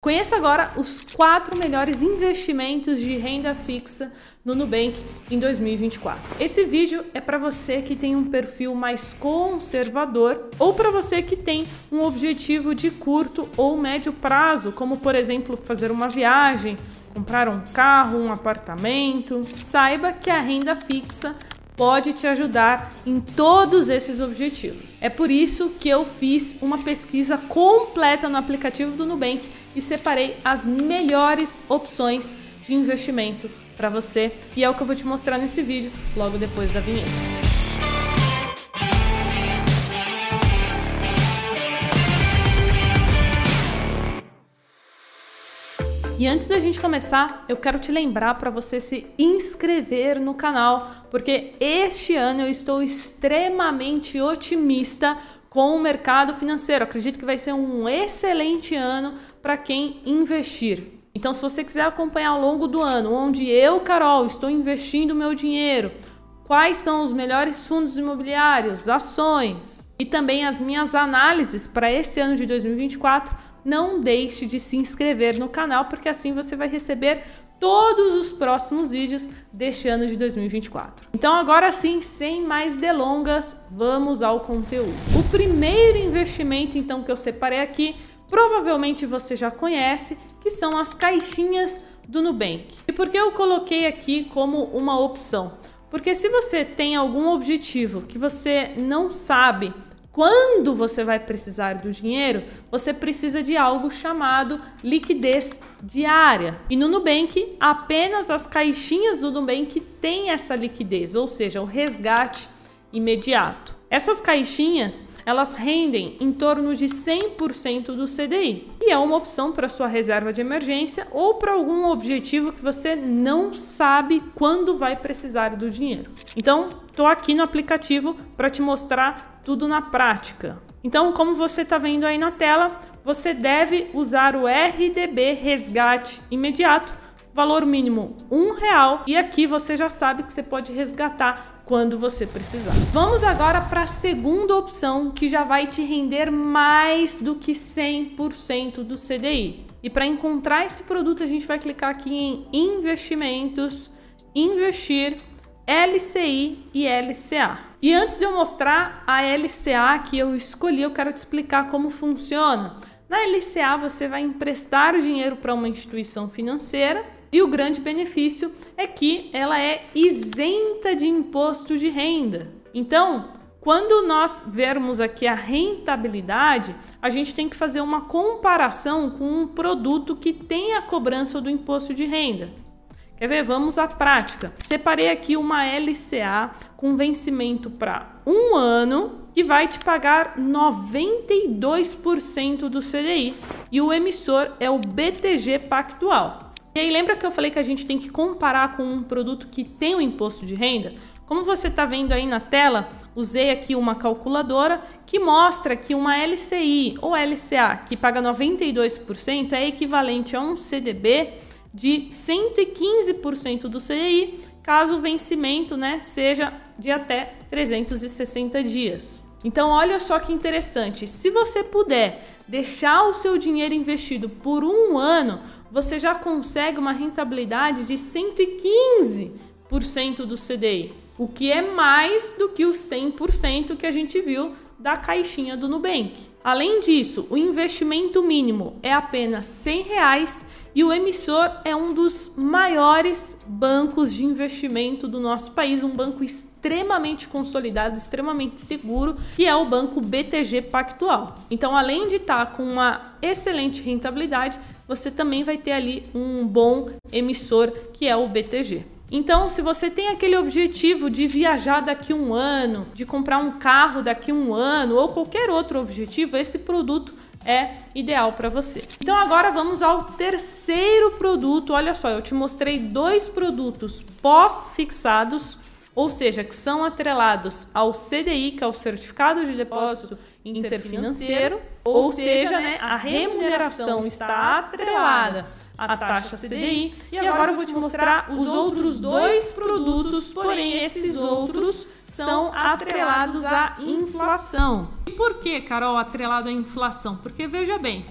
Conheça agora os quatro melhores investimentos de renda fixa no Nubank em 2024. Esse vídeo é para você que tem um perfil mais conservador ou para você que tem um objetivo de curto ou médio prazo, como por exemplo fazer uma viagem, comprar um carro, um apartamento. Saiba que a renda fixa pode te ajudar em todos esses objetivos. É por isso que eu fiz uma pesquisa completa no aplicativo do Nubank e separei as melhores opções de investimento para você e é o que eu vou te mostrar nesse vídeo logo depois da vinheta. E antes da gente começar, eu quero te lembrar para você se inscrever no canal, porque este ano eu estou extremamente otimista com o mercado financeiro. Acredito que vai ser um excelente ano para quem investir. Então, se você quiser acompanhar ao longo do ano, onde eu, Carol, estou investindo meu dinheiro, quais são os melhores fundos imobiliários, ações e também as minhas análises para esse ano de 2024, não deixe de se inscrever no canal, porque assim você vai receber todos os próximos vídeos deste ano de 2024. Então agora sim, sem mais delongas, vamos ao conteúdo. O primeiro investimento então que eu separei aqui, provavelmente você já conhece, que são as caixinhas do Nubank. E por que eu coloquei aqui como uma opção? Porque se você tem algum objetivo que você não sabe quando você vai precisar do dinheiro, você precisa de algo chamado liquidez diária. E no Nubank, apenas as caixinhas do Nubank têm essa liquidez, ou seja, o resgate imediato. Essas caixinhas, elas rendem em torno de 100% do CDI e é uma opção para sua reserva de emergência ou para algum objetivo que você não sabe quando vai precisar do dinheiro. Então, estou aqui no aplicativo para te mostrar tudo na prática. Então, como você está vendo aí na tela, você deve usar o RDB Resgate Imediato, valor mínimo um real, e aqui você já sabe que você pode resgatar quando você precisar. Vamos agora para a segunda opção, que já vai te render mais do que 100% do CDI. E para encontrar esse produto, a gente vai clicar aqui em investimentos, investir, LCI e LCA. E antes de eu mostrar a LCA que eu escolhi, eu quero te explicar como funciona. Na LCA, você vai emprestar o dinheiro para uma instituição financeira e o grande benefício é que ela é isenta de imposto de renda. Então, quando nós vermos aqui a rentabilidade, a gente tem que fazer uma comparação com um produto que tem a cobrança do imposto de renda. Quer ver? Vamos à prática. Separei aqui uma LCA com vencimento para um ano que vai te pagar 92% do CDI e o emissor é o BTG Pactual. E aí lembra que eu falei que a gente tem que comparar com um produto que tem o um imposto de renda? Como você está vendo aí na tela, usei aqui uma calculadora que mostra que uma LCI ou LCA que paga 92% é equivalente a um CDB de 115% do CDI, caso o vencimento né, seja de até 360 dias. Então, olha só que interessante. Se você puder deixar o seu dinheiro investido por um ano, você já consegue uma rentabilidade de 115% do CDI, o que é mais do que os 100% que a gente viu da caixinha do Nubank. Além disso, o investimento mínimo é apenas 100 reais e o emissor é um dos maiores bancos de investimento do nosso país, um banco extremamente consolidado, extremamente seguro, que é o banco BTG Pactual. Então, além de estar com uma excelente rentabilidade, você também vai ter ali um bom emissor que é o BTG. Então, se você tem aquele objetivo de viajar daqui um ano, de comprar um carro daqui um ano ou qualquer outro objetivo, esse produto é ideal para você. Então agora vamos ao terceiro produto. Olha só, eu te mostrei dois produtos pós-fixados, ou seja, que são atrelados ao CDI, que é o Certificado de Depósito Interfinanceiro, ou seja, né, a remuneração está atrelada a taxa CDI. E agora eu vou te mostrar os outros dois produtos, porém esses outros são atrelados à inflação. E por que, Carol, atrelado à inflação? Porque veja bem,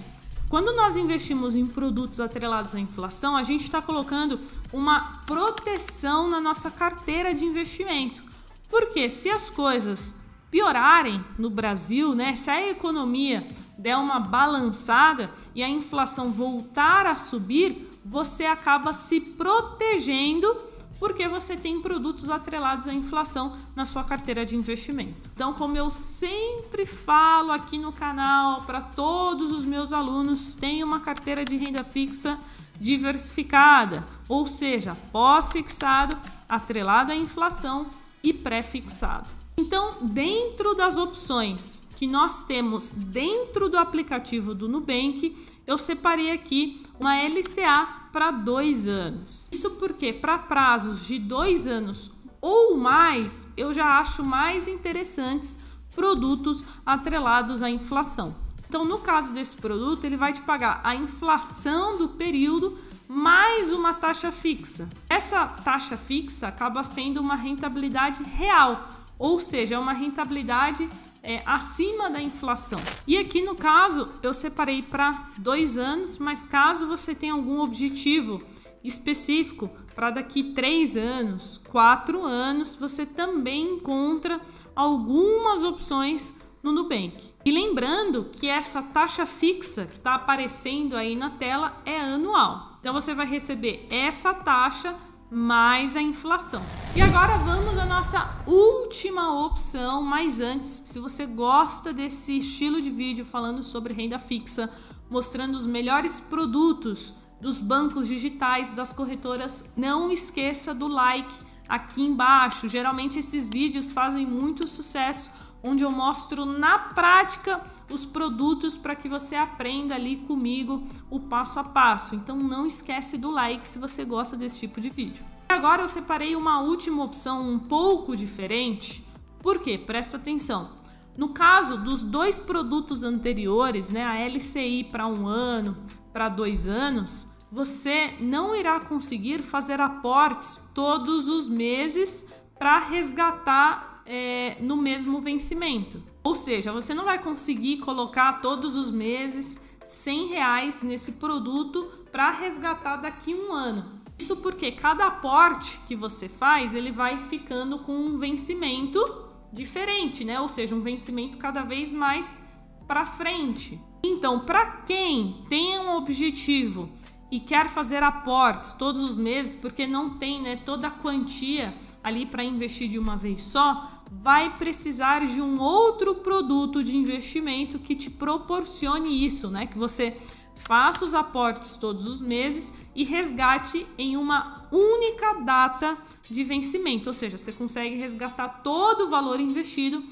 Quando nós investimos em produtos atrelados à inflação, a gente está colocando uma proteção na nossa carteira de investimento. Porque se as coisas piorarem no Brasil, né, se a economia der uma balançada e a inflação voltar a subir, você acaba se protegendo porque você tem produtos atrelados à inflação na sua carteira de investimento. Então, como eu sempre falo aqui no canal para todos os meus alunos, tenha uma carteira de renda fixa diversificada, ou seja, pós-fixado, atrelado à inflação e pré-fixado. Então, dentro das opções que nós temos dentro do aplicativo do Nubank, eu separei aqui uma LCA para dois anos. Isso porque para prazos de dois anos ou mais, eu já acho mais interessantes produtos atrelados à inflação. Então, no caso desse produto, ele vai te pagar a inflação do período mais uma taxa fixa. Essa taxa fixa acaba sendo uma rentabilidade real, ou seja, é uma rentabilidade é, acima da inflação. E aqui no caso eu separei para dois anos, mas caso você tenha algum objetivo específico para daqui três anos, quatro anos, você também encontra algumas opções no Nubank. E lembrando que essa taxa fixa que está aparecendo aí na tela é anual. Então você vai receber essa taxa mais a inflação. E agora vamos à nossa última opção, mas antes, se você gosta desse estilo de vídeo falando sobre renda fixa, mostrando os melhores produtos dos bancos digitais, das corretoras, não esqueça do like aqui embaixo. Geralmente esses vídeos fazem muito sucesso onde eu mostro na prática os produtos para que você aprenda ali comigo o passo a passo. Então não esquece do like se você gosta desse tipo de vídeo. Agora eu separei uma última opção um pouco diferente. Por quê? Presta atenção. No caso dos dois produtos anteriores, né, a LCI para um ano, para dois anos, você não irá conseguir fazer aportes todos os meses para resgatar é, no mesmo vencimento. Ou seja, você não vai conseguir colocar todos os meses 100 reais nesse produto para resgatar daqui um ano. Isso porque cada aporte que você faz, ele vai ficando com um vencimento diferente, né? Ou seja, um vencimento cada vez mais para frente. Então, para quem tem um objetivo e quer fazer aportes todos os meses, porque não tem né, toda a quantia ali para investir de uma vez só, vai precisar de um outro produto de investimento que te proporcione isso, né? Que você faça os aportes todos os meses e resgate em uma única data de vencimento, ou seja, você consegue resgatar todo o valor investido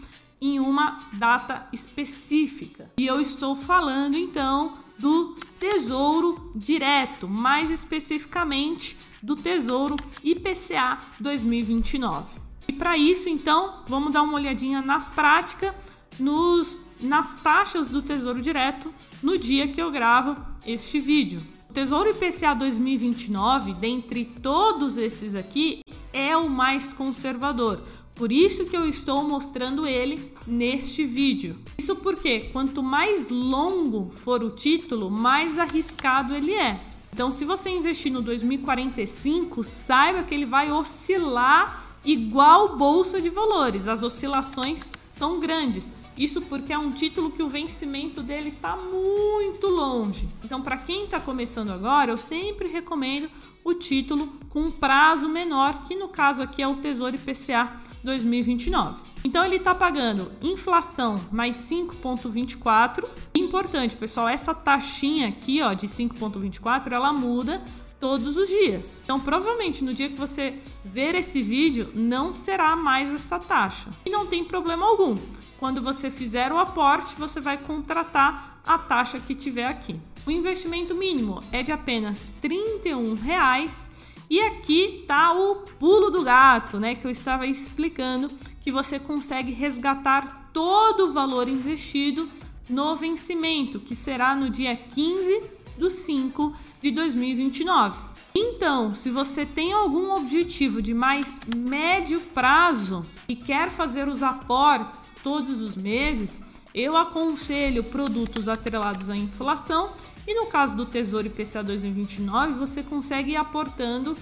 em uma data específica. E eu estou falando então do Tesouro Direto, mais especificamente do Tesouro IPCA 2029. E para isso, então, vamos dar uma olhadinha na prática nos, nas taxas do Tesouro Direto no dia que eu gravo este vídeo. O Tesouro IPCA 2029, dentre todos esses aqui, é o mais conservador. Por isso que eu estou mostrando ele neste vídeo. Isso porque quanto mais longo for o título, mais arriscado ele é. Então, se você investir no 2045, saiba que ele vai oscilar igual bolsa de valores. As oscilações são grandes. Isso porque é um título que o vencimento dele está muito longe. Então, para quem está começando agora, eu sempre recomendo o título com um prazo menor, que no caso aqui é o Tesouro IPCA 2029. Então ele está pagando inflação mais 5,24. Importante, pessoal, essa taxinha aqui, ó, de 5,24, ela muda todos os dias. Então, provavelmente no dia que você ver esse vídeo, não será mais essa taxa. E não tem problema algum. Quando você fizer o aporte, você vai contratar a taxa que tiver aqui. O investimento mínimo é de apenas 31 reais. E aqui tá o pulo do gato, né, que eu estava explicando que você consegue resgatar todo o valor investido no vencimento, que será no dia 15 do 5 de 2029. Então, se você tem algum objetivo de mais médio prazo e quer fazer os aportes todos os meses, eu aconselho produtos atrelados à inflação E no caso do Tesouro IPCA 2029, você consegue ir aportando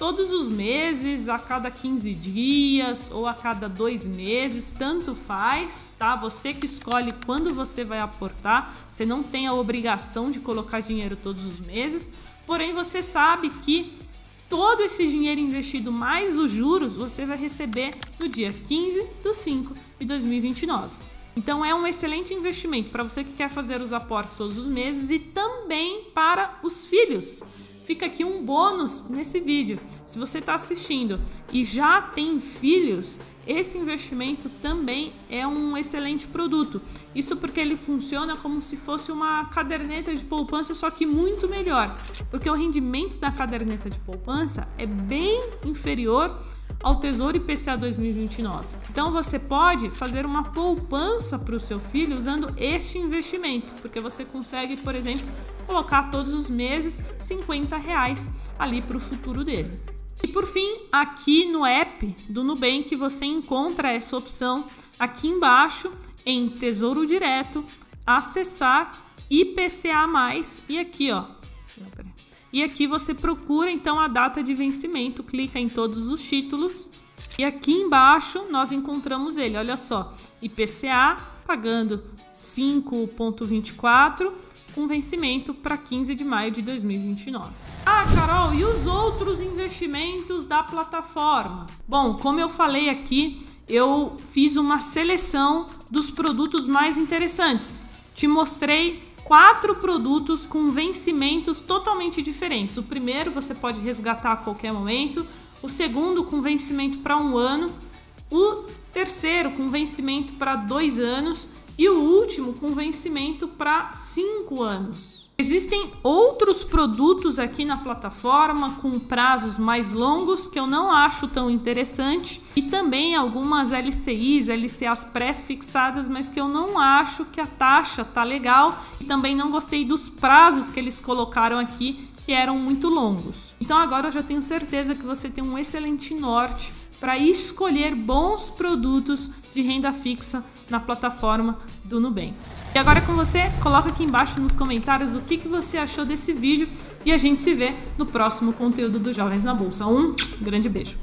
todos os meses, a cada 15 dias ou a cada dois meses, tanto faz, tá? Você que escolhe quando você vai aportar, você não tem a obrigação de colocar dinheiro todos os meses, porém você sabe que todo esse dinheiro investido mais os juros você vai receber no dia 15 do 5 de 2029. Então é um excelente investimento para você que quer fazer os aportes todos os meses e também para os filhos fica aqui um bônus nesse vídeo. Se você está assistindo e já tem filhos, esse investimento também é um excelente produto. Isso porque ele funciona como se fosse uma caderneta de poupança, só que muito melhor, porque o rendimento da caderneta de poupança é bem inferior ao Tesouro IPCA 2029. Então você pode fazer uma poupança para o seu filho usando este investimento, porque você consegue, por exemplo, colocar todos os meses 50 reais ali para o futuro dele. E por fim, aqui no app do Nubank você encontra essa opção aqui embaixo em Tesouro Direto, acessar IPCA+, e aqui ó, e aqui você procura então a data de vencimento, clica em todos os títulos. E aqui embaixo nós encontramos ele, olha só, IPCA pagando 5.24 com vencimento para 15 de maio de 2029. Ah, Carol, e os outros investimentos da plataforma? Bom, como eu falei aqui, eu fiz uma seleção dos produtos mais interessantes. Te mostrei quatro produtos com vencimentos totalmente diferentes. O primeiro você pode resgatar a qualquer momento, o segundo com vencimento para um ano, o terceiro com vencimento para dois anos e o último com vencimento para cinco anos. Existem outros produtos aqui na plataforma com prazos mais longos que eu não acho tão interessante e também algumas LCIs, LCAs pré-fixadas, mas que eu não acho que a taxa tá legal e também não gostei dos prazos que eles colocaram aqui que eram muito longos. Então agora eu já tenho certeza que você tem um excelente norte para escolher bons produtos de renda fixa na plataforma do Nubank. E agora com você, coloca aqui embaixo nos comentários o que, que você achou desse vídeo e a gente se vê no próximo conteúdo do Jovens na Bolsa. Um grande beijo!